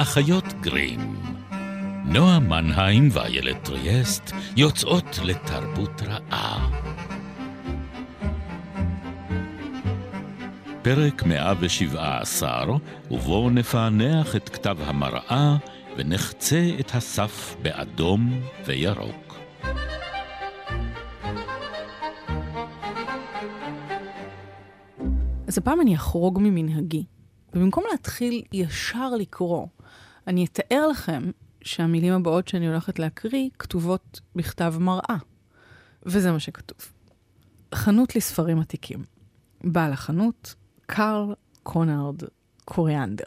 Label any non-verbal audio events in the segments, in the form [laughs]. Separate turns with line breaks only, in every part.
האחיות גרים. נועה מנהיים ואיילת טריאסט יוצאות לתרבות רעה. פרק 117, ובו נפענח את כתב המראה ונחצה את הסף באדום וירוק.
אז הפעם אני אחרוג ממנהגי, ובמקום להתחיל ישר לקרוא, אני אתאר לכם שהמילים הבאות שאני הולכת להקריא כתובות בכתב מראה. וזה מה שכתוב. חנות לספרים עתיקים. בעל החנות, קארל קונארד קוריאנדר.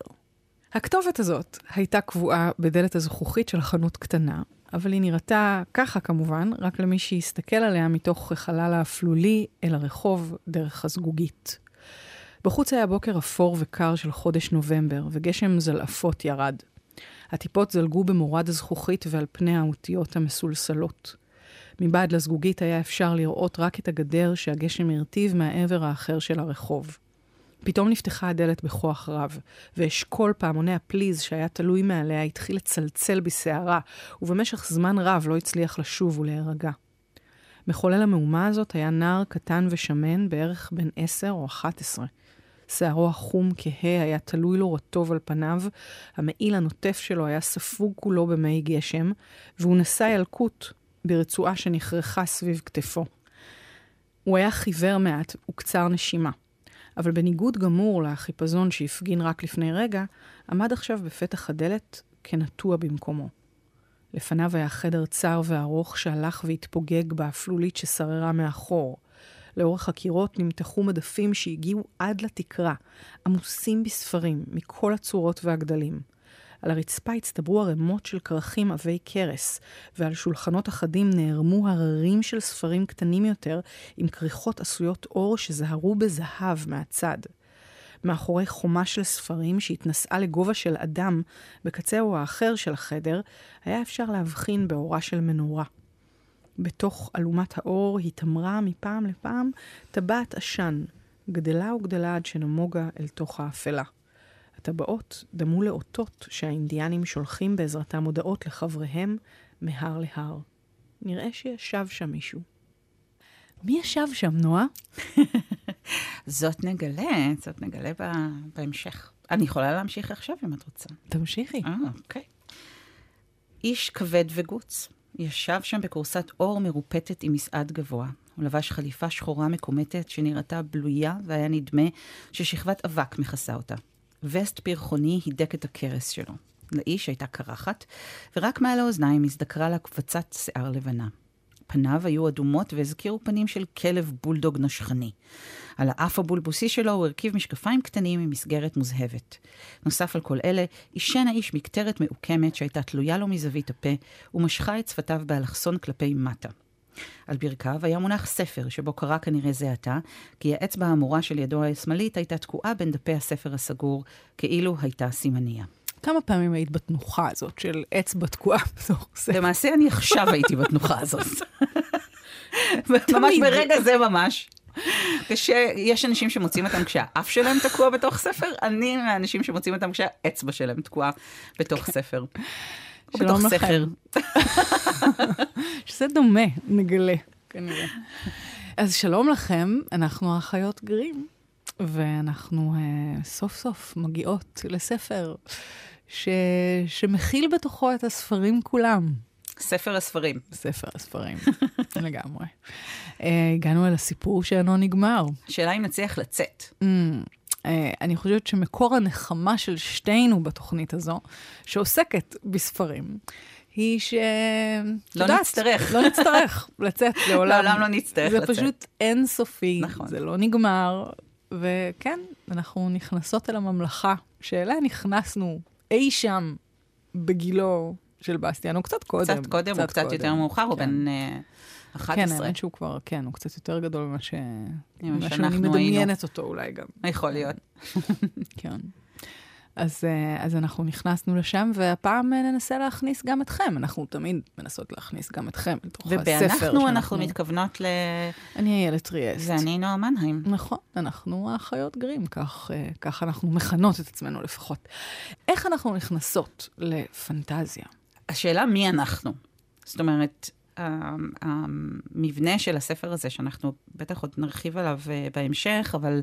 הכתובת הזאת הייתה קבועה בדלת הזכוכית של חנות קטנה, אבל היא נראתה ככה כמובן, רק למי שיסתכל עליה מתוך החלל האפלולי אל הרחוב דרך הזגוגית. בחוץ היה בוקר אפור וקר של חודש נובמבר, וגשם זלעפות ירד. הטיפות זלגו במורד הזכוכית ועל פני האותיות המסולסלות. מבעד לזגוגית היה אפשר לראות רק את הגדר שהגשם הרטיב מהעבר האחר של הרחוב. פתאום נפתחה הדלת בכוח רב, ואשכול פעמוני הפליז שהיה תלוי מעליה התחיל לצלצל בסערה, ובמשך זמן רב לא הצליח לשוב ולהירגע. מחולל המהומה הזאת היה נער קטן ושמן, בערך בן עשר או אחת עשרה. שערו החום כהה היה תלוי לו רטוב על פניו, המעיל הנוטף שלו היה ספוג כולו במי גשם, והוא נשא ילקוט ברצועה שנכרכה סביב כתפו. הוא היה חיוור מעט וקצר נשימה, אבל בניגוד גמור לחיפזון שהפגין רק לפני רגע, עמד עכשיו בפתח הדלת כנטוע במקומו. לפניו היה חדר צר וארוך שהלך והתפוגג באפלולית ששררה מאחור. לאורך הקירות נמתחו מדפים שהגיעו עד לתקרה, עמוסים בספרים מכל הצורות והגדלים. על הרצפה הצטברו ערימות של כרכים עבי כרס, ועל שולחנות אחדים נערמו הררים של ספרים קטנים יותר, עם כריכות עשויות אור שזהרו בזהב מהצד. מאחורי חומה של ספרים שהתנסעה לגובה של אדם בקצהו האחר של החדר, היה אפשר להבחין באורה של מנורה. בתוך אלומת האור התעמרה מפעם לפעם טבעת עשן, גדלה וגדלה עד שנמוגה אל תוך האפלה. הטבעות דמו לאותות שהאינדיאנים שולחים בעזרתם הודעות לחבריהם מהר להר. נראה שישב שם מישהו. מי ישב שם, נועה? [laughs]
זאת נגלה, זאת נגלה בהמשך. אני יכולה להמשיך עכשיו אם את רוצה.
תמשיכי.
אה, אוקיי. איש כבד וגוץ. ישב שם בכורסת אור מרופטת עם מסעד גבוה. הוא לבש חליפה שחורה מקומטת שנראתה בלויה, והיה נדמה ששכבת אבק מכסה אותה. וסט פרחוני הידק את הכרס שלו. לאיש הייתה קרחת, ורק מעל האוזניים הזדקרה לה קבצת שיער לבנה. פניו היו אדומות והזכירו פנים של כלב בולדוג נשכני. על האף הבולבוסי שלו הוא הרכיב משקפיים קטנים עם מסגרת מוזהבת. נוסף על כל אלה, עישן האיש מקטרת מעוקמת שהייתה תלויה לו מזווית הפה, ומשכה את שפתיו באלכסון כלפי מטה. על ברכיו היה מונח ספר, שבו קרא כנראה זה עתה, כי האצבע האמורה של ידו השמאלית הייתה תקועה בין דפי הספר הסגור, כאילו הייתה סימניה.
כמה פעמים היית בתנוחה הזאת של אצבע תקועה [laughs] בתוך ספר?
למעשה אני עכשיו הייתי בתנוחה הזאת. [laughs] ממש ברגע זה ממש. כשיש אנשים שמוצאים אותם כשהאף שלהם תקוע בתוך ספר, אני מהאנשים שמוצאים אותם כשהאצבע שלהם תקועה בתוך ספר. או בתוך סכר. [laughs]
שזה דומה, נגלה, כנראה. אז שלום לכם, אנחנו האחיות גרים, ואנחנו uh, סוף סוף מגיעות לספר ש... שמכיל בתוכו את הספרים כולם.
ספר הספרים.
ספר הספרים, [laughs] לגמרי. Uh, הגענו אל הסיפור שאינו נגמר.
השאלה אם נצליח לצאת. Mm,
uh, אני חושבת שמקור הנחמה של שתינו בתוכנית הזו, שעוסקת בספרים, היא ש...
לא יודעת, נצטרך.
לא נצטרך [laughs] לצאת לעולם.
לעולם לא נצטרך
זה
לצאת.
זה פשוט אינסופי,
נכון.
זה לא נגמר, וכן, אנחנו נכנסות אל הממלכה, שאליה נכנסנו אי שם בגילו של בסטיאן, הוא קצת קודם.
קצת קודם, הוא קצת
קודם.
יותר מאוחר, הוא
כן.
בן אה, 11.
כן, האמת שהוא כבר, כן, הוא קצת יותר גדול ממה ש...
ממה
שאני מדמיינת
היינו.
אותו אולי גם.
יכול להיות.
כן. [laughs] אז, אה, אז אנחנו נכנסנו לשם, והפעם אה, ננסה להכניס גם אתכם. אנחנו תמיד מנסות להכניס גם אתכם לתוך הספר.
ובאנחנו אנחנו מתכוונות ל...
אני איילת טריאסט.
ואני נועה מנהיים.
נכון, אנחנו האחיות גרים, כך, אה, כך אנחנו מכנות את עצמנו לפחות. איך אנחנו נכנסות לפנטזיה?
השאלה מי אנחנו. זאת אומרת, המבנה של הספר הזה, שאנחנו בטח עוד נרחיב עליו בהמשך, אבל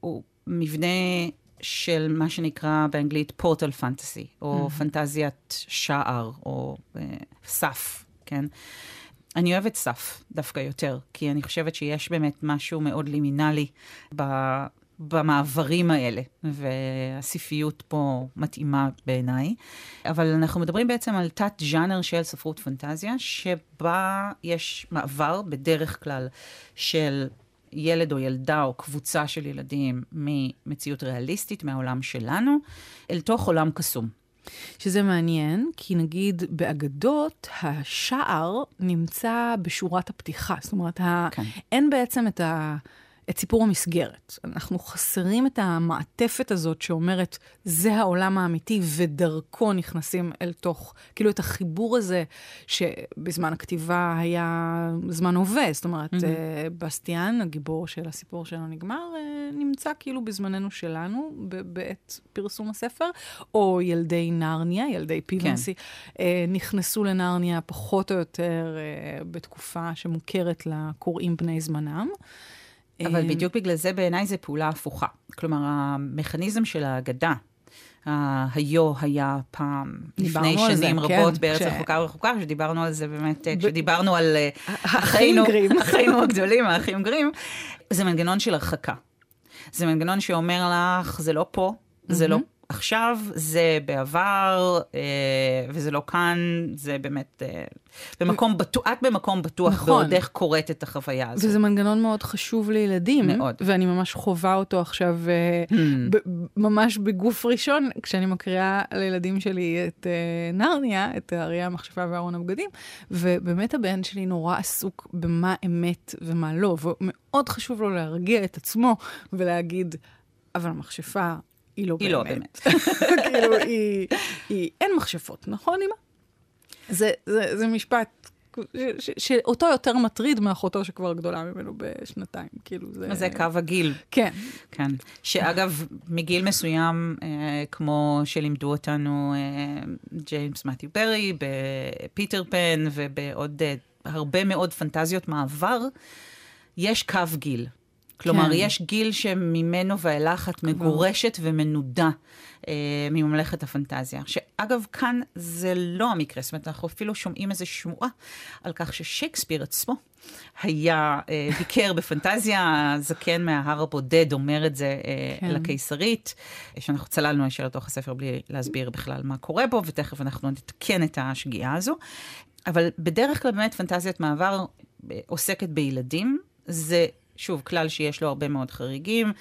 הוא מבנה של מה שנקרא באנגלית פורטל פנטסי, או mm-hmm. פנטזיית שער, או uh, סף, כן? אני אוהבת סף דווקא יותר, כי אני חושבת שיש באמת משהו מאוד לימינלי ב, במעברים האלה, והספריות פה מתאימה בעיניי. אבל אנחנו מדברים בעצם על תת-ז'אנר של ספרות פנטזיה, שבה יש מעבר בדרך כלל של ילד או ילדה או קבוצה של ילדים ממציאות ריאליסטית, מהעולם שלנו, אל תוך עולם קסום.
שזה מעניין, כי נגיד באגדות, השער נמצא בשורת הפתיחה. זאת אומרת, כן. אין בעצם את ה... את סיפור המסגרת. אנחנו חסרים את המעטפת הזאת שאומרת, זה העולם האמיתי, ודרכו נכנסים אל תוך, כאילו את החיבור הזה, שבזמן הכתיבה היה זמן הווה. זאת אומרת, mm-hmm. בסטיאן, הגיבור של הסיפור שלנו נגמר, אה, נמצא כאילו בזמננו שלנו, בעת פרסום הספר, או ילדי נרניה, ילדי פיבנסי, כן. נכנסו לנרניה פחות או יותר בתקופה שמוכרת לקוראים בני זמנם.
אבל בדיוק בגלל זה בעיניי זו פעולה הפוכה. כלומר, המכניזם של ההגדה, היו היה פעם, לפני שנים זה, רבות כן, בארץ ש... רחוקה ורחוקה, שדיברנו על זה באמת, ב... כשדיברנו על אה, אחינו, [laughs] אחינו הגדולים, האחים גרים, זה מנגנון של הרחקה. זה מנגנון שאומר לך, זה לא פה, זה לא עכשיו, זה בעבר, אה, וזה לא כאן, זה באמת אה, במקום בטוח, את במקום בטוח, נכון. ועוד איך קוראת את החוויה הזאת.
וזה מנגנון מאוד חשוב לילדים.
מאוד.
ואני ממש חווה אותו עכשיו, אה, hmm. ב- ממש בגוף ראשון, כשאני מקריאה לילדים שלי את אה, נרניה, את האריה המכשפה וארון הבגדים, ובאמת הבן שלי נורא עסוק במה אמת ומה לא, ומאוד חשוב לו להרגיע את עצמו ולהגיד, אבל המכשפה היא לא
היא
באמת. היא לא באמת. [laughs] כאילו, היא, היא, אין מכשפות, נכון, אמא? זה, זה, זה משפט ש, שאותו יותר מטריד מאחותו שכבר גדולה ממנו בשנתיים, כאילו זה...
זה קו הגיל.
כן.
כן. שאגב, מגיל מסוים, אה, כמו שלימדו אותנו אה, ג'יימס מתיו ברי, בפיטר פן ובעוד אה, הרבה מאוד פנטזיות מעבר, יש קו גיל. כלומר, כן. יש גיל שממנו ואילך את מגורשת ומנודה אה, מממלכת הפנטזיה. שאגב, כאן זה לא המקרה, זאת אומרת, אנחנו אפילו שומעים איזו שמועה על כך ששייקספיר עצמו היה, אה, [laughs] ביקר בפנטזיה, הזקן מההר הבודד אומר את זה אה, כן. לקיסרית, שאנחנו צללנו ישר לתוך הספר בלי להסביר בכלל מה קורה בו, ותכף אנחנו נתקן את השגיאה הזו. אבל בדרך כלל באמת פנטזיית מעבר אה, עוסקת בילדים. זה שוב, כלל שיש לו הרבה מאוד חריגים.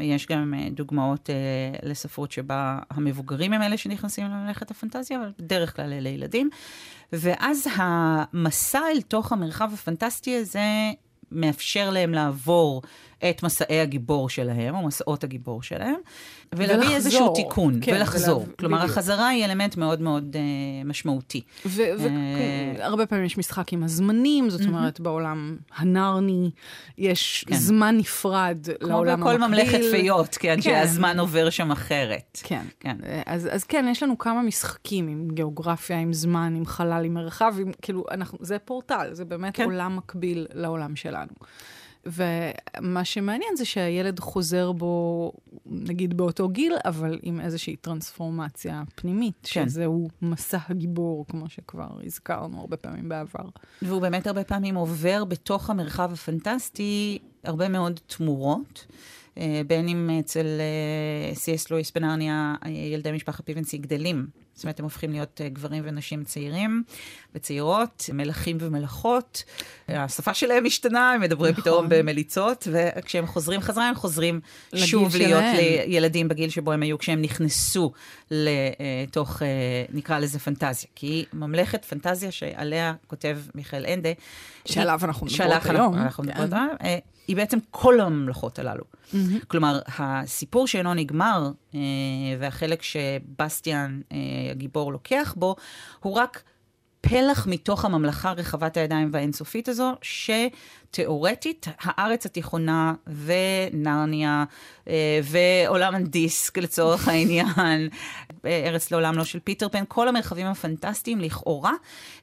יש גם uh, דוגמאות uh, לספרות שבה המבוגרים הם אלה שנכנסים למלאכת הפנטזיה, אבל בדרך כלל אלה ילדים. ואז המסע אל תוך המרחב הפנטסטי הזה מאפשר להם לעבור את מסעי הגיבור שלהם, או מסעות הגיבור שלהם, ולהביא איזשהו תיקון, כן, ולחזור. ולהב... כלומר, בדיוק. החזרה היא אלמנט מאוד מאוד uh, משמעותי.
והרבה uh, פעמים יש משחק עם הזמנים, זאת אומרת, בעולם הנרני יש כן. זמן נפרד לעולם
המקביל. כמו בכל ממלכת פיות, כן, כן, שהזמן עובר שם אחרת.
כן, כן. אז, אז כן, יש לנו כמה משחקים עם גיאוגרפיה, עם זמן, עם חלל, עם מרחב, עם, כאילו, אנחנו, זה פורטל, זה באמת כן. עולם מקביל לעולם שלנו. ומה שמעניין זה שהילד חוזר בו, נגיד באותו גיל, אבל עם איזושהי טרנספורמציה פנימית, כן. שזהו מסע הגיבור, כמו שכבר הזכרנו הרבה פעמים בעבר.
והוא באמת הרבה פעמים עובר בתוך המרחב הפנטסטי הרבה מאוד תמורות. אה, בין אם אצל סי.אס אה, לואיס בנרניה, ילדי משפחת פיבנסי גדלים זאת אומרת, הם הופכים להיות אה, גברים ונשים צעירים וצעירות, מלכים ומלכות. השפה שלהם משתנה, הם מדברים נכון. פתאום במליצות, וכשהם חוזרים חזרה, הם חוזרים שוב שלהם. להיות ילדים בגיל שבו הם היו כשהם נכנסו לתוך, אה, נקרא לזה פנטזיה. כי ממלכת פנטזיה שעליה כותב מיכאל אנדה,
שעליו אנחנו מדברות היום.
אנחנו מדברות כן. היום. היא בעצם כל הממלכות הללו. Mm-hmm. כלומר, הסיפור שאינו נגמר, אה, והחלק שבסטיאן, אה, הגיבור, לוקח בו, הוא רק פלח מתוך הממלכה רחבת הידיים והאינסופית הזו, שתיאורטית הארץ התיכונה ונרניה אה, ועולם הדיסק לצורך [laughs] העניין, ארץ לעולם לא של פיטר פן, כל המרחבים הפנטסטיים לכאורה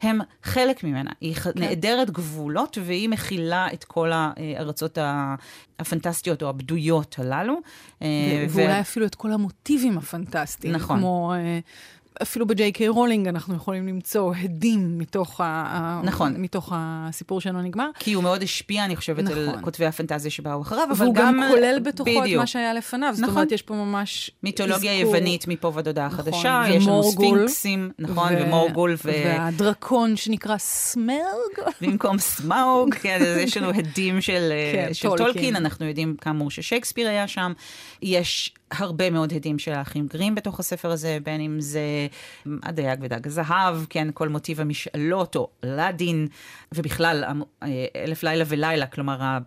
הם חלק ממנה. היא כן. נעדרת גבולות והיא מכילה את כל הארצות הפנטסטיות או הבדויות הללו.
אה, ואולי ו... אפילו את כל המוטיבים הפנטסטיים. נכון. כמו... אפילו ב-J.K. רולינג אנחנו יכולים למצוא הדים מתוך, ה- נכון. מתוך הסיפור שלא נגמר.
כי הוא מאוד השפיע, אני חושבת, נכון. על כותבי הפנטזיה שבאו אחריו,
אבל גם... והוא גם כולל בתוכו בדיוק. את מה שהיה לפניו. נכון. זאת אומרת, יש פה ממש...
מיתולוגיה אזכור... יוונית מפה ועד הודעה נכון. חדשה, יש לנו ספינקסים, נכון, ו... ומורגול. ו...
והדרקון שנקרא סמרג.
במקום סמאוג, [laughs] כן, אז יש לנו הדים של, כן, של טולקין. טולקין, אנחנו יודעים כאמור ששייקספיר היה שם. יש הרבה מאוד הדים של האחים גרים בתוך הספר הזה, בין אם זה הדייג ודג הזהב, כן, כל מוטיב המשאלות, או אלאדין, ובכלל, אלף לילה ולילה, כלומר,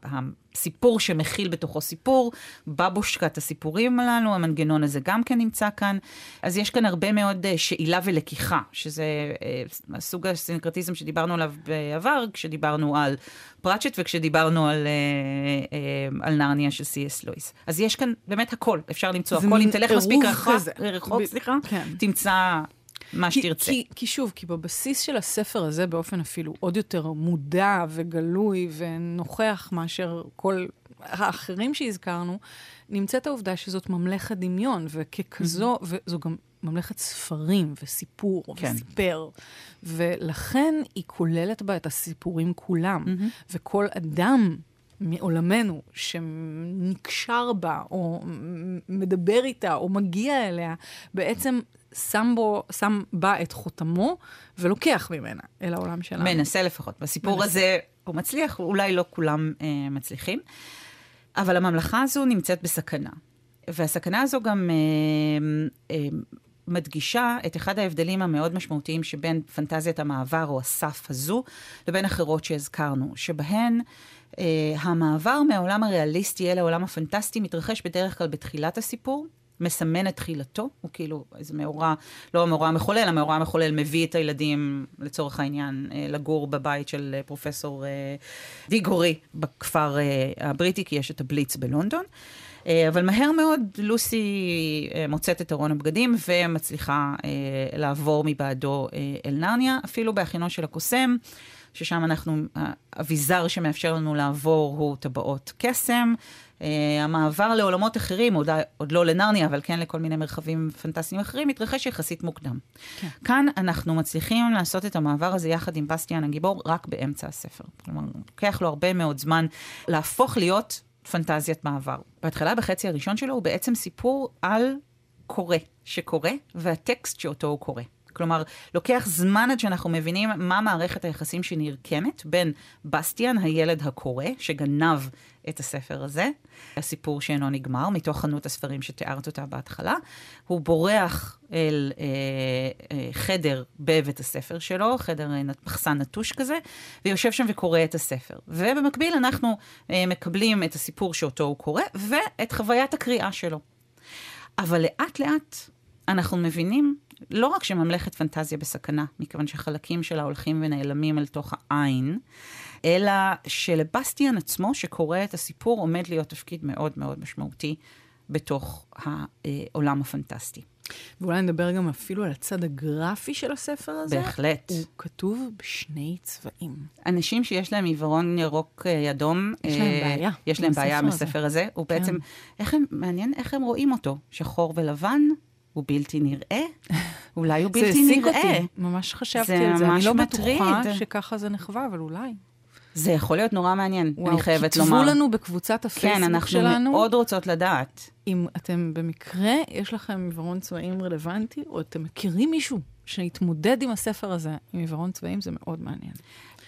סיפור שמכיל בתוכו סיפור, בבושקת הסיפורים הללו, המנגנון הזה גם כן נמצא כאן. אז יש כאן הרבה מאוד אה, שאילה ולקיחה, שזה אה, סוג הסינקרטיזם שדיברנו עליו בעבר, כשדיברנו על פראצ'ט וכשדיברנו על, אה, על נרניה של סי.אס לואיס. אז יש כאן באמת הכל, אפשר למצוא הכל, אם תלך מספיק רחוק, סליחה, כן. תמצא מה שתרצה.
כי, כי שוב, כי בבסיס של הספר הזה, באופן אפילו עוד יותר מודע וגלוי ונוכח מאשר כל האחרים שהזכרנו, נמצאת העובדה שזאת ממלכת דמיון, וככזו, mm-hmm. וזו גם ממלכת ספרים וסיפור כן. וסיפר, ולכן היא כוללת בה את הסיפורים כולם, mm-hmm. וכל אדם מעולמנו שנקשר בה, או מדבר איתה, או מגיע אליה, בעצם שם, בו, שם בה את חותמו ולוקח ממנה אל העולם שלנו.
מנסה לפחות. בסיפור מנסה. הזה הוא מצליח, אולי לא כולם אה, מצליחים, אבל הממלכה הזו נמצאת בסכנה. והסכנה הזו גם אה, אה, מדגישה את אחד ההבדלים המאוד משמעותיים שבין פנטזיית המעבר או הסף הזו לבין אחרות שהזכרנו, שבהן אה, המעבר מהעולם הריאליסטי אל העולם הפנטסטי מתרחש בדרך כלל בתחילת הסיפור, מסמן את תחילתו, הוא כאילו איזה מאורע, לא המאורע המחולל, המאורע המחולל מביא את הילדים, לצורך העניין, אה, לגור בבית של אה, פרופסור אה, דיגורי בכפר הבריטי, כי יש את הבליץ בלונדון. אבל מהר מאוד לוסי מוצאת את ארון הבגדים ומצליחה לעבור מבעדו אל נרניה, אפילו בהכינו של הקוסם. ששם אנחנו, האביזר שמאפשר לנו לעבור הוא טבעות קסם. Uh, המעבר לעולמות אחרים, עוד, עוד לא לנרניה, אבל כן לכל מיני מרחבים פנטסטיים אחרים, מתרחש יחסית מוקדם. כן. כאן אנחנו מצליחים לעשות את המעבר הזה יחד עם בסטיאן הגיבור רק באמצע הספר. כלומר, לוקח לו הרבה מאוד זמן להפוך להיות פנטזיית מעבר. בהתחלה, בחצי הראשון שלו, הוא בעצם סיפור על קורא שקורא, והטקסט שאותו הוא קורא. כלומר, לוקח זמן עד שאנחנו מבינים מה מערכת היחסים שנרקמת בין בסטיאן, הילד הקורא, שגנב את הספר הזה, הסיפור שאינו נגמר, מתוך חנות הספרים שתיארת אותה בהתחלה. הוא בורח אל אה, אה, חדר בבית הספר שלו, חדר אה, מחסן נטוש כזה, ויושב שם וקורא את הספר. ובמקביל אנחנו אה, מקבלים את הסיפור שאותו הוא קורא, ואת חוויית הקריאה שלו. אבל לאט לאט אנחנו מבינים לא רק שממלכת פנטזיה בסכנה, מכיוון שחלקים שלה הולכים ונעלמים אל תוך העין, אלא שלבסטיאן עצמו, שקורא את הסיפור, עומד להיות תפקיד מאוד מאוד משמעותי בתוך העולם הפנטסטי.
ואולי נדבר גם אפילו על הצד הגרפי של הספר הזה.
בהחלט.
הוא כתוב בשני צבעים.
אנשים שיש להם עיוורון ירוק אה, אדום,
יש להם אה, בעיה.
יש להם בעיה עם הספר הזה. הזה. הוא כן. בעצם, איך הם, מעניין איך הם רואים אותו. שחור ולבן, הוא בלתי נראה? [laughs] אולי הוא בלתי נראה. זה העסיק אותי,
ממש חשבתי על זה. אני לא בטוחה שככה זה נחווה, אבל אולי.
זה יכול להיות נורא מעניין, וואו, אני חייבת
לומר.
וואו,
כתבו לנו בקבוצת הפייסבוק שלנו. כן, אנחנו שלנו,
מאוד רוצות לדעת.
אם אתם במקרה, יש לכם עיוורון צבעים רלוונטי, או אתם מכירים מישהו שהתמודד עם הספר הזה, עם עיוורון צבעים, זה מאוד מעניין.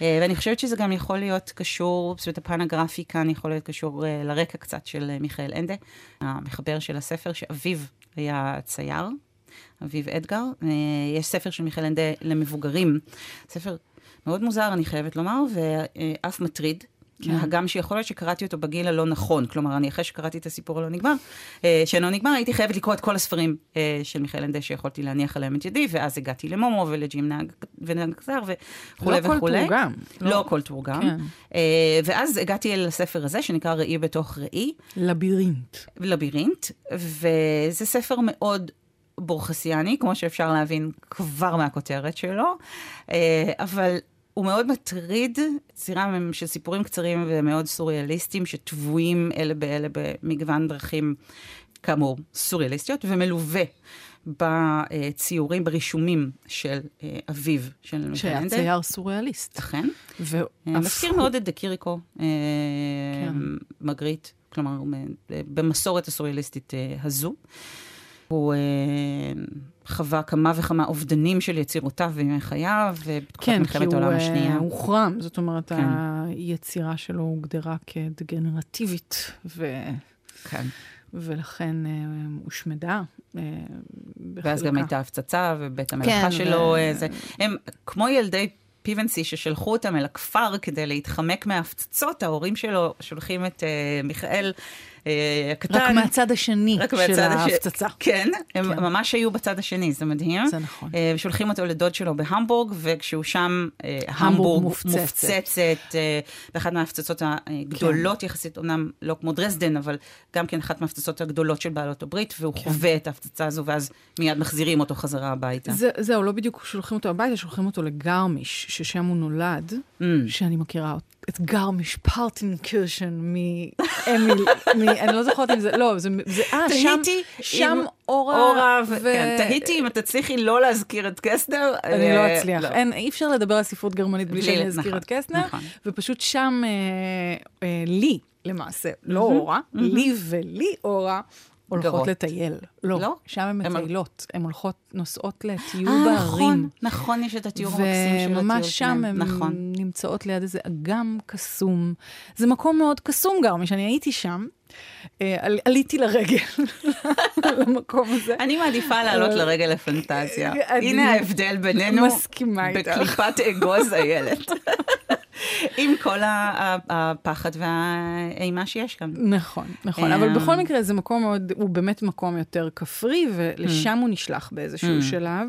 אה, ואני חושבת שזה גם יכול להיות קשור, זאת אומרת, הפן הגרפי כאן יכול להיות קשור אה, לרקע קצת של אה, מיכאל אנדה, המחבר של הספר, שאביו היה צייר, אביב אדגר. אה, יש ספר של מיכאל אנדה למבוגרים, ספר מאוד מוזר, אני חייבת לומר, ואף מטריד.
כן.
הגם שיכול להיות שקראתי אותו בגיל הלא נכון. כלומר, אני אחרי שקראתי את הסיפור הלא נגמר, אה, שאינו נגמר, הייתי חייבת לקרוא את כל הספרים אה, של מיכאל אנדה שיכולתי להניח עליהם את ידי, ואז הגעתי למומו ולג'ים נהג ונהג זר וכולי
לא
וכולי.
תורגם.
לא הכל תורגם.
כן.
אה, ואז הגעתי אל הספר הזה, שנקרא ראי בתוך ראי.
לבירינט.
לבירינט, וזה ספר מאוד בורחסיאני, כמו שאפשר להבין כבר מהכותרת שלו, אה, אבל הוא מאוד מטריד, צירה של סיפורים קצרים ומאוד סוריאליסטיים, שטבועים אלה באלה במגוון דרכים, כאמור, סוריאליסטיות, ומלווה. בציורים, ברישומים של אה, אביו של מיכאל
שהיה. צייר סוריאליסט.
אכן. אה, מזכיר מאוד את דקיריקו, אה,
כן.
מגריט, כלומר, במסורת הסוריאליסטית הזו. הוא אה, חווה כמה וכמה אובדנים של יצירותיו בימי חייו, ובתקופת
כן, כי
מלחמת
הוא
העולם השנייה.
הוחרם, זאת אומרת,
כן.
היצירה שלו הוגדרה כדגנרטיבית, ו...
כן.
ולכן אה, הושמדה. אה,
ואז גם. הייתה הפצצה, ובית המלאכה
כן,
שלו,
ו-
אה, זה, הם כמו ילדי פיבנסי ששלחו אותם אל הכפר כדי להתחמק מההפצצות, ההורים שלו שולחים את אה, מיכאל הקטן.
רק מהצד השני
רק
של
מהצד הש-
ההפצצה.
כן, הם
כן.
ממש היו בצד השני, זה מדהים.
זה נכון.
אה, שולחים אותו לדוד שלו בהמבורג, וכשהוא שם, אה,
המבורג מופצצת.
מופצצת, אה, באחת מההפצצות הגדולות יחסית, אומנם לא כמו דרזדן, אבל גם כן אחת מההפצצות הגדולות של בעלות הברית, והוא חווה את ההפצצה הזו, ואז מיד מחזירים אותו חזרה הביתה.
זה, זהו, לא בדיוק שולחים אותו הביתה, שולחים אותו לגרמיש, ששם הוא נולד,
ממ.
שאני מכירה את גרמיש פרטנקירכן מאמיל, [laughs] אני לא זוכרת אם זה, לא, זה, זה אה, שם, שם אורה,
אורה. כן, תהיתי אם את תצליחי לא להזכיר את קסטנר.
אני
אה,
לא אצליח. אין, אי אפשר לדבר על ספרות גרמנית בלי שאני אזכיר
נכון,
את קסטנר,
נכון.
ופשוט שם אה, אה, לי, למעשה, לא אורה, לי וליאורה. הולכות
גרות.
לטייל. לא,
לא?
שם
הן
מטיילות. הן הולכות, נוסעות לטיול
אה,
בערים.
נכון, נכון, יש את התיאור המקסים של הטיול
וממש שם
שלהם.
הן
נכון.
נמצאות ליד איזה אגם קסום. זה מקום מאוד קסום גרמי, שאני הייתי שם, על, עליתי לרגל [laughs] למקום הזה.
אני מעדיפה לעלות
אבל-
לרגע לפנטזיה.
אני
הנה ההבדל בינינו.
מסכימה איתך.
בקליפת אגוז איילת. [laughs] עם כל הפחד והאימה שיש כאן.
נכון, נכון,
אה,
אבל בכל מקרה זה מקום מאוד, הוא באמת מקום יותר כפרי, ולשם הוא נשלח באיזשהו. שלב.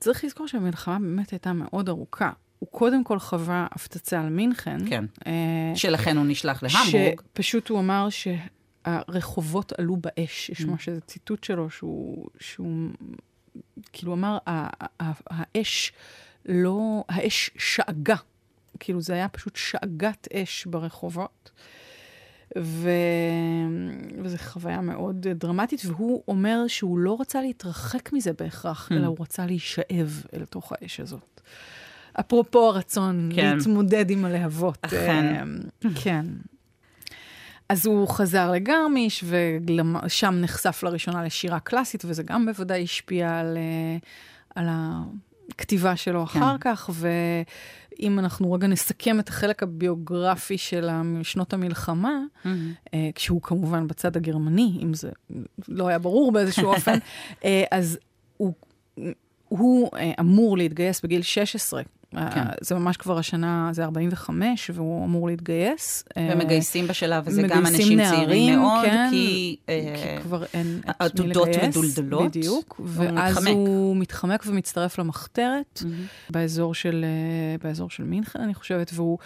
צריך לזכור שהמלחמה באמת הייתה מאוד ארוכה. הוא קודם כל חווה הפצצה על מינכן.
כן.
אה,
שלכן הוא נשלח להמבורג.
שפשוט הוא אמר שהרחובות עלו באש, יש
Mm.
ממש איזה ציטוט שלו שהוא, שהוא כאילו אמר, "ה- ה- האש לא, האש שאגה, כאילו זה היה פשוט שאגת אש ברחובות. ו... וזו חוויה מאוד דרמטית, והוא אומר שהוא לא רצה להתרחק מזה בהכרח,
Hmm.
אלא הוא רצה להישאב אל תוך האש הזאת. אפרופו הרצון
כן.
להתמודד עם הלהבות.
אכן.
אה, כן. אז הוא חזר לגרמיש, ושם נחשף לראשונה לשירה קלאסית, וזה גם בוודאי השפיע על, אה, על הכתיבה שלו
כן.
אחר כך. ואם אנחנו רגע נסכם את החלק הביוגרפי של שנות המלחמה, אה, כשהוא כמובן בצד הגרמני, אם זה לא היה ברור באיזשהו [laughs] אופן, אה, אז הוא, הוא אמור להתגייס בגיל 16.
כן.
אה, זה ממש כבר השנה, זה 45, והוא אמור להתגייס. אה,
ומגייסים בשלב הזה גם אנשים צעירים
נערים,
מאוד,
כן,
כי...
כי
אה,
כבר אין את מי לגייס.
מדולדלות,
בדיוק. ואז
מתחמק.
הוא מתחמק ומצטרף למחתרת
מהמם.
באזור של, באזור של מינכן, אני חושבת, והוא,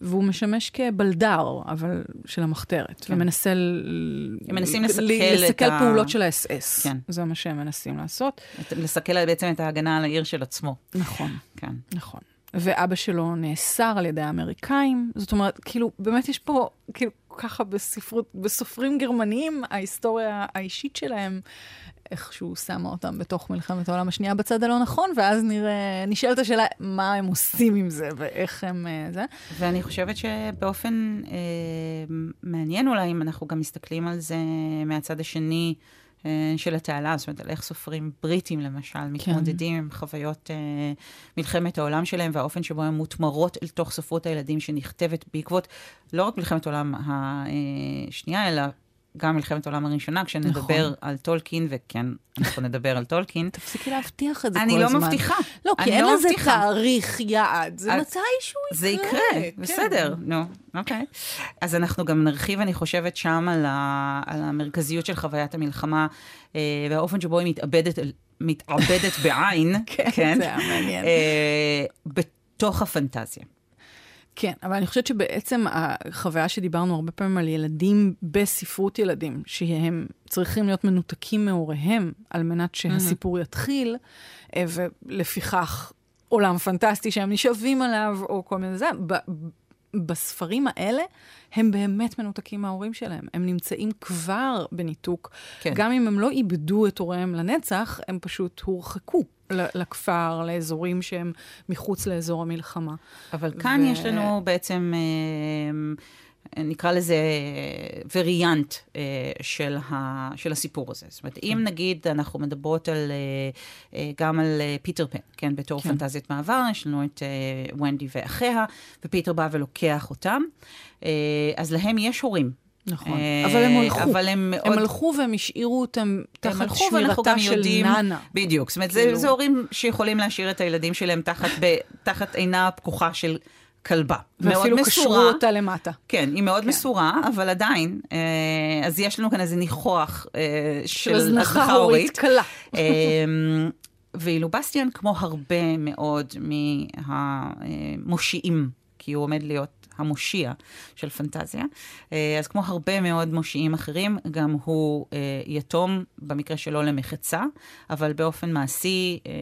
והוא משמש כבלדר, אבל של המחתרת,
כן.
ומנסה
הם מנסים לסכל
לסכל
את ה-
פעולות של האס-אס.
כן.
זה מה שהם מנסים לעשות.
את- לסכל בעצם את ההגנה על העיר של עצמו.
נכון.
כן.
נכון. ואבא שלו נאסר על ידי האמריקאים. זאת אומרת, כאילו, באמת יש פה, כאילו, ככה בספרות, בסופרים גרמניים, ההיסטוריה האישית שלהם, איכשהו שמה אותם בתוך מלחמת העולם השנייה בצד הלא נכון, ואז נראה, נשאלת השאלה מה הם עושים עם זה ואיך הם... אה, זה.
ואני חושבת שבאופן אה, מעניין אולי, אם אנחנו גם מסתכלים על זה מהצד השני של התעלה, זאת אומרת, על איך סופרים בריטים למשל, מתמודדים עם חוויות אה, מלחמת העולם שלהם, והאופן שבו הן מותמרות אל תוך ספרות הילדים שנכתבת בעקבות לא רק מלחמת העולם השנייה, אלא גם מלחמת העולם הראשונה, כשנדבר
נכון.
על טולקין, וכן, אנחנו נדבר על טולקין. [laughs]
תפסיקי להבטיח את זה כל
אני
הזמן.
לא מבטיחה.
לא, כי
אני
אין
לא
לזה. תאריך יעד, זה מתישהו יקרה.
זה יקרה,
כן.
בסדר, נו, אוקיי. אז אנחנו גם נרחיב, אני חושבת, שם על, ה, על המרכזיות של חוויית המלחמה, אה, והאופן שבו היא מתאבדת, מתאבדת בעין, [laughs]
כן, זה היה מעניין.
אה, בתוך הפנטזיה.
כן, אבל אני חושבת שבעצם החוויה שדיברנו הרבה פעמים על ילדים בספרות ילדים, שהם צריכים להיות מנותקים מהוריהם על מנת שהסיפור יתחיל, אה, ולפיכך עולם פנטסטי שהם נשאבים עליו, או כל מיני זה. בספרים האלה, הם באמת מנותקים מההורים שלהם. הם נמצאים כבר בניתוק.
כן.
גם אם הם לא איבדו את הוריהם לנצח, הם פשוט הורחקו לכפר, לאזורים שהם מחוץ לאזור המלחמה.
אבל כאן
ו-
יש לנו בעצם, אה, נקרא לזה וריאנט אה, של, ה, של הסיפור הזה. זאת אומרת, אם נגיד אנחנו מדברות על, אה, אה, גם על אה, פיטר פן, כן, בתור
כן.
פנטזיית מעבר, יש לנו את אה, ונדי ואחיה, ופיטר בא ולוקח אותם, אה, אז להם יש הורים.
נכון,
אה,
אבל הם הלכו.
אבל הם מאוד...
הם הלכו והם השאירו אותם תחת שמירתה של
יודעים,
נאנה.
בדיוק, זאת אומרת,
כאילו.
זה, זה הורים שיכולים להשאיר את הילדים שלהם תחת, ב, תחת עינה הפקוחה של כלבה.
ואפילו קשרו. אותה למטה.
כן, היא מאוד
כן.
מסורה, אבל עדיין, אה, אז יש לנו כאן איזה ניחוח אה, של
הזנחה הורית קלה.
אה, ואילו בסטיאן, כמו הרבה מאוד מהמושיעים, כי הוא עומד להיות המושיע של פנטזיה, אה, אז כמו הרבה מאוד מושיעים אחרים, גם הוא אה, יתום, במקרה שלו למחצה, אבל באופן מעשי, אה,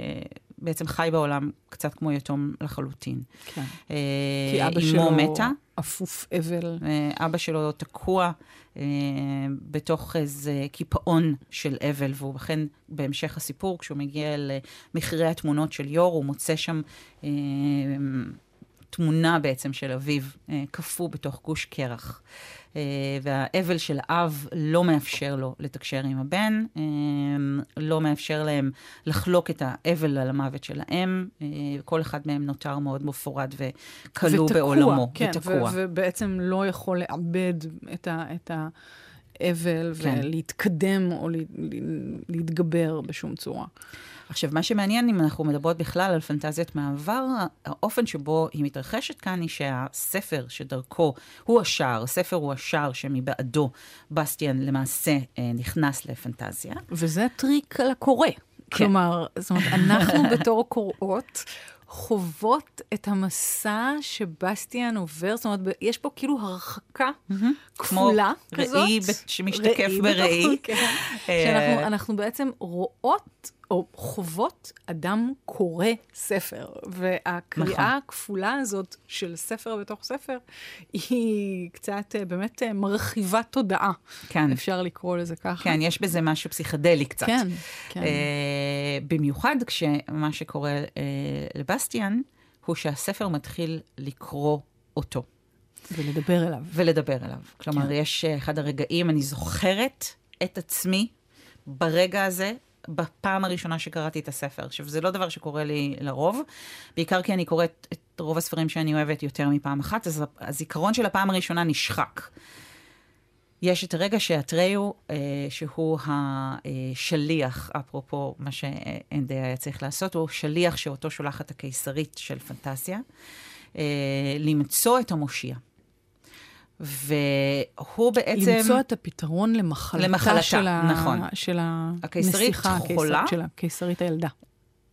בעצם חי בעולם קצת כמו יתום לחלוטין.
כן.
אה,
כי אבא שלו
מתה.
אפוף אבל.
אה, אבא שלו תקוע אה, בתוך איזה קיפאון של אבל, והוא אכן בהמשך הסיפור, כשהוא מגיע למכרה התמונות של יור, הוא מוצא שם אה, תמונה בעצם של אביו אה, קפוא בתוך גוש קרח. אה, והאבל של האב לא מאפשר לו לתקשר עם הבן, אה, לא מאפשר להם לחלוק את האבל על המוות של האם. כל אחד מהם נותר מאוד מפורד וכלוא בעולמו,
כן,
ותקוע.
ובעצם לא יכול לאבד את, ה- את האבל
כן.
ולהתקדם או לה- להתגבר בשום צורה.
עכשיו, מה שמעניין, אם אנחנו מדברות בכלל על פנטזיית מעבר, האופן שבו היא מתרחשת כאן היא שהספר שדרכו הוא השער, הספר הוא השער שמבעדו בסטיאן למעשה אה, נכנס לפנטזיה.
וזה טריק על הקורא.
כן.
כלומר, זאת אומרת, [laughs] אנחנו בתור קוראות חוות את המסע שבסטיאן עובר, זאת אומרת, יש פה כאילו הרחקה כפולה
כמו
כזאת.
ראי ב- שמשתקף
ראי
בראי.
כן.
אה,
שאנחנו אנחנו בעצם רואות או חוות אדם קורא ספר, והקריאה
נכון.
הכפולה הזאת של ספר בתוך ספר, היא קצת אה, באמת אה, מרחיבת תודעה.
כן.
אפשר לקרוא לזה ככה.
כן, יש בזה משהו פסיכדלי קצת.
כן, כן.
אה, במיוחד כשמה שקורה אה, לבסטיאן, הוא שהספר מתחיל לקרוא אותו.
ולדבר אליו.
ולדבר אליו. כלומר,
כן.
יש אה, אחד הרגעים, אני זוכרת את עצמי ברגע הזה, בפעם הראשונה שקראתי את הספר. עכשיו, זה לא דבר שקורה לי לרוב, בעיקר כי אני קוראת את רוב הספרים שאני אוהבת יותר מפעם אחת, אז הזיכרון של הפעם הראשונה נשחק. יש את הרגע שאתריו, אה, שהוא השליח, אפרופו מה שאנדי היה צריך לעשות, הוא שליח שאותו שולחת הקיסרית של פנטסיה, אה, למצוא את המושיע. והוא בעצם...
למצוא את הפתרון למחלתה,
למחלתה,
של, ה...
נכון.
של הנסיכה,
חולה.
של הקיסרית הילדה.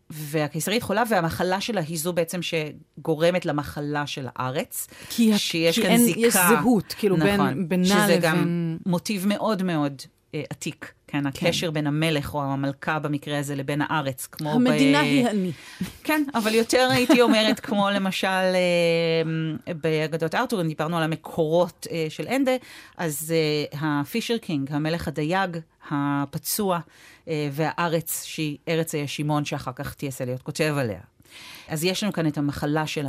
והקיסרית חולה, והמחלה שלה היא זו בעצם שגורמת למחלה של הארץ.
כי,
שיש
כי
כאן
אין,
זיקה.
יש זהות, כאילו,
נכון,
בין, בינה
שזה
לבין...
גם מוטיב מאוד מאוד עתיק. כן, הקשר בין המלך או המלכה במקרה הזה לבין הארץ, כמו
המדינה
ב...
היא אני.
כן, אבל יותר הייתי אומרת, כמו למשל אה, באגדות ארתור, אם דיברנו על המקורות אה, של אנדה, אז אה, ה Fisher King, המלך הדייג, הפצוע, אה, והארץ, שהיא ארץ הישימון, שאחר כך. אליוט כותב עליה. אז יש לנו כאן את המחלה של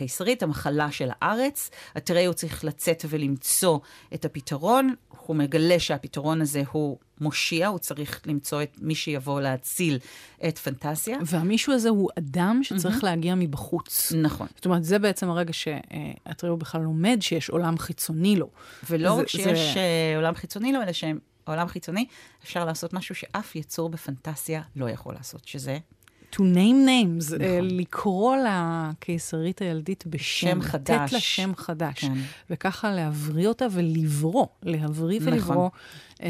הקיסרית, המחלה של הארץ. אטריו צריך לצאת ולמצוא את הפתרון. הוא מגלה שהפתרון הזה הוא מושיע, הוא צריך למצוא את מי שיבוא להציל את פנטסיה.
והמישהו הזה הוא אדם שצריך mm-hmm. להגיע מבחוץ.
נכון.
זאת אומרת, זה בעצם הרגע שאתריו בכלל לומד שיש עולם חיצוני לו.
ולא רק שיש זה... אה, עולם חיצוני לו, אלא שהעולם חיצוני, אפשר לעשות משהו שאף יצור בפנטסיה לא יכול לעשות, שזה...
to name names, נכון. לקרוא לקיסרית הילדית בשם,
שם חדש.
לתת לה שם חדש. כן. וככה להבריא אותה ולברוא, להבריא נכון. ולברוא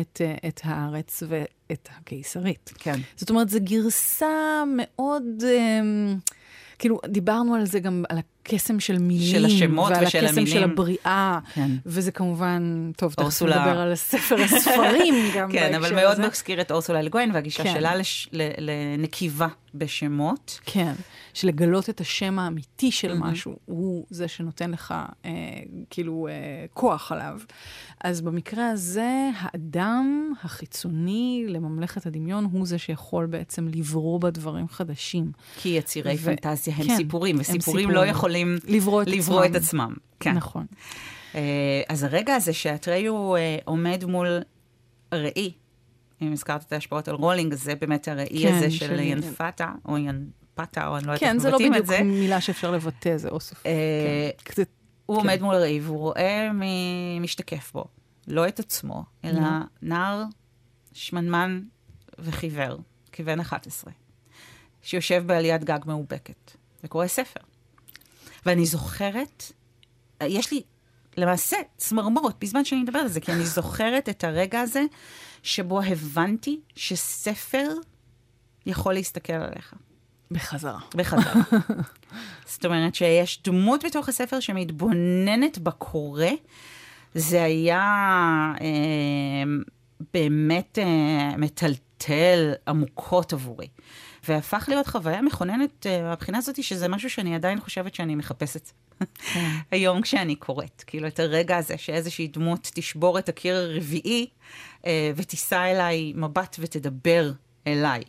את, אה, את הארץ ואת הקיסרית.
כן.
זאת אומרת, זו גרסה מאוד... אמ, כאילו, דיברנו על זה גם, על הקסם של מילים.
של השמות ושל
המילים. ועל הקסם של הבריאה.
כן.
וזה כמובן, טוב, תכף נדבר על ספר הספרים [laughs] גם
כן, אבל מאוד מזכיר את אורסולה לגוין והגישה כן. שלה לש, לנקיבה בשמות.
כן, שלגלות את השם האמיתי של mm-hmm. משהו, הוא זה שנותן לך אה, כאילו אה, כוח עליו. אז במקרה הזה, האדם החיצוני לממלכת הדמיון הוא זה שיכול בעצם לברוא בדברים חדשים.
כי יצירי ו... פנטזיה הם כן, סיפורים, וסיפורים סיפורים. לא יכולים
לברוא את,
לברוא
עצמם.
את עצמם.
כן. נכון.
Uh, אז הרגע הזה שאתריו uh, עומד מול ראי, אם הזכרת את ההשפעות על רולינג, זה באמת הראי כן, הזה של, ינפתה, או ינפתה, או אני לא יודעת
כן, איך מבטאים את זה. כן, זה לא בדיוק מילה שאפשר לבטא, זה אוסף. Uh,
כן. הוא כן. עומד מול ראי והוא רואה מי משתקף בו. לא את עצמו, אלא. נער שמנמן וחיוור, כבן 11, שיושב בעליית גג מאובקת וקורא ספר. ואני זוכרת, יש לי למעשה צמרמורת בזמן שאני מדברת על זה, כי אני זוכרת את הרגע הזה שבו הבנתי שספר יכול להסתכל עליך.
בחזרה.
בחזרה. [laughs] זאת אומרת שיש דמות בתוך הספר שמתבוננת בקורא, זה היה אה, באמת אה, מטלטל עמוקות עבורי. והפך להיות חוויה מכוננת אה, מהבחינה אה, הזאת, שזה משהו שאני עדיין חושבת שאני מחפשת כן. היום כשאני קוראת. כאילו, את הרגע הזה שאיזושהי דמות תשבור את הקיר הרביעי אה, ותישא אליי מבט ותדבר אליי.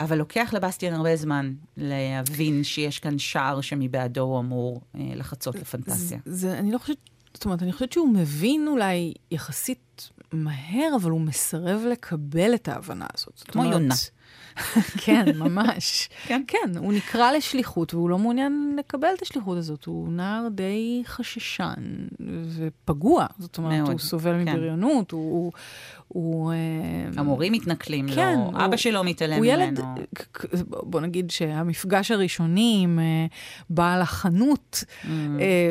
אבל לוקח לבסטיאן הרבה זמן להבין שיש כאן שער שמבעדו הוא אמור אה, לחצות לפנטזיה.
זה, זה, אני לא חושבת, זאת אומרת, אני חושבת שהוא מבין אולי יחסית מהר, אבל הוא מסרב לקבל את ההבנה הזאת.
כמו אומרת, יונה.
כן, ממש. כן? כן, הוא נקרא לשליחות והוא לא מעוניין לקבל את השליחות הזאת. הוא נער די חששן ופגוע. זאת אומרת, מאוד, הוא סובל כן. מבריונות, הוא... הוא... אה,
המורים מתנכלים כן, לו, הוא, אבא שלו מתעלם ממנו. הוא ילד,
בוא נגיד שהמפגש הראשוני עם אה, בעל החנות, mm. אה,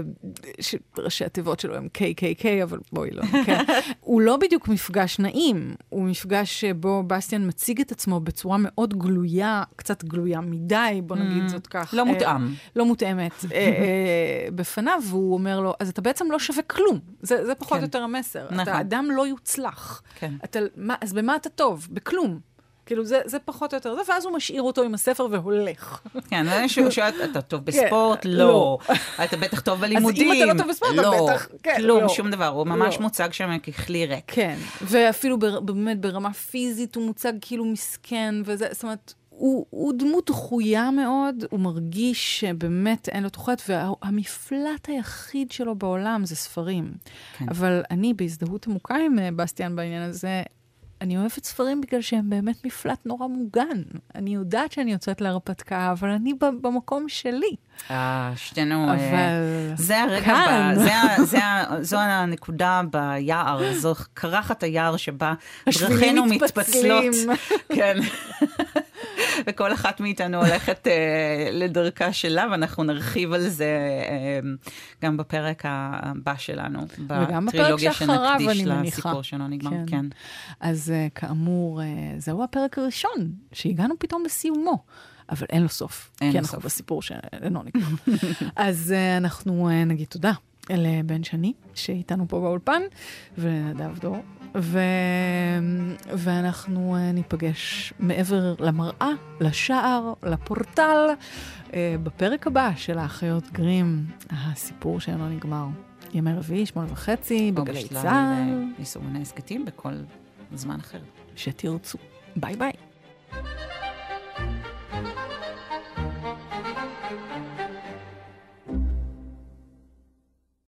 שראשי התיבות שלו הם KKK, אבל בואי לא, כן. [laughs] הוא לא בדיוק מפגש נעים, הוא מפגש שבו בסטיאן מציג את עצמו בצורה מאוד גלויה, קצת גלויה מדי, בוא נגיד mm. זאת כך.
לא מותאם.
לא מותאמת בפניו, והוא אומר לו, אז אתה בעצם לא שווה כלום. זה, זה פחות או כן. יותר המסר. נכון. אתה אדם לא יוצלח.
כן.
אתה, מה, אז במה אתה טוב? בכלום. כאילו, זה, זה פחות או יותר זה, ואז הוא משאיר אותו עם הספר והולך.
כן, אני שהוא שואל, אתה טוב כן, בספורט? לא. לא. אתה בטח טוב בלימודים?
אז אם אתה לא טוב בספורט, אתה
לא.
בטח... כן,
כלום, לא. שום דבר. הוא ממש מוצג שם ככלי ריק.
כן, ואפילו באמת ברמה פיזית הוא מוצג כאילו מסכן, וזה, זאת אומרת... הוא, הוא דמות דחויה מאוד, הוא מרגיש שבאמת אין לו תוחלת, והמפלט היחיד שלו בעולם זה ספרים. כן. אבל אני, בהזדהות עמוקה עם אה, בסטיאן בעניין הזה, אני אוהבת ספרים בגלל שהם באמת מפלט נורא מוגן. אני יודעת שאני יוצאת להרפתקה, אבל אני במקום שלי.
אה, שתינו... אה, אבל... זה הרגע, כאן. ב, זה, זה, זו הנקודה ביער, זו קרחת היער שבה דרכינו מתפצלות. כן. וכל אחת מאיתנו הולכת uh, לדרכה שלה, ואנחנו נרחיב על זה uh, גם בפרק הבא שלנו.
אני מניחה.
לסיפור שלא נגמר, כן. כן.
אז uh, כאמור, uh, זהו הפרק הראשון, שהגענו פתאום לסיומו. אבל אין לו סוף.
אין
לו
סוף.
כי [laughs] אנחנו בסיפור שאינו נגמר. אז uh, אנחנו uh, נגיד תודה לבן שני, שאיתנו פה באולפן, ולנדב דור, ו... ואנחנו uh, ניפגש מעבר למראה, לשער, לפורטל, uh, בפרק הבא של האחיות גרים, הסיפור שאינו נגמר. ימי רביעי, שמונה וחצי, בגלי צה"ל. בשלל
יישומוני הסכתים בכל זמן אחר.
שתרצו. ביי ביי.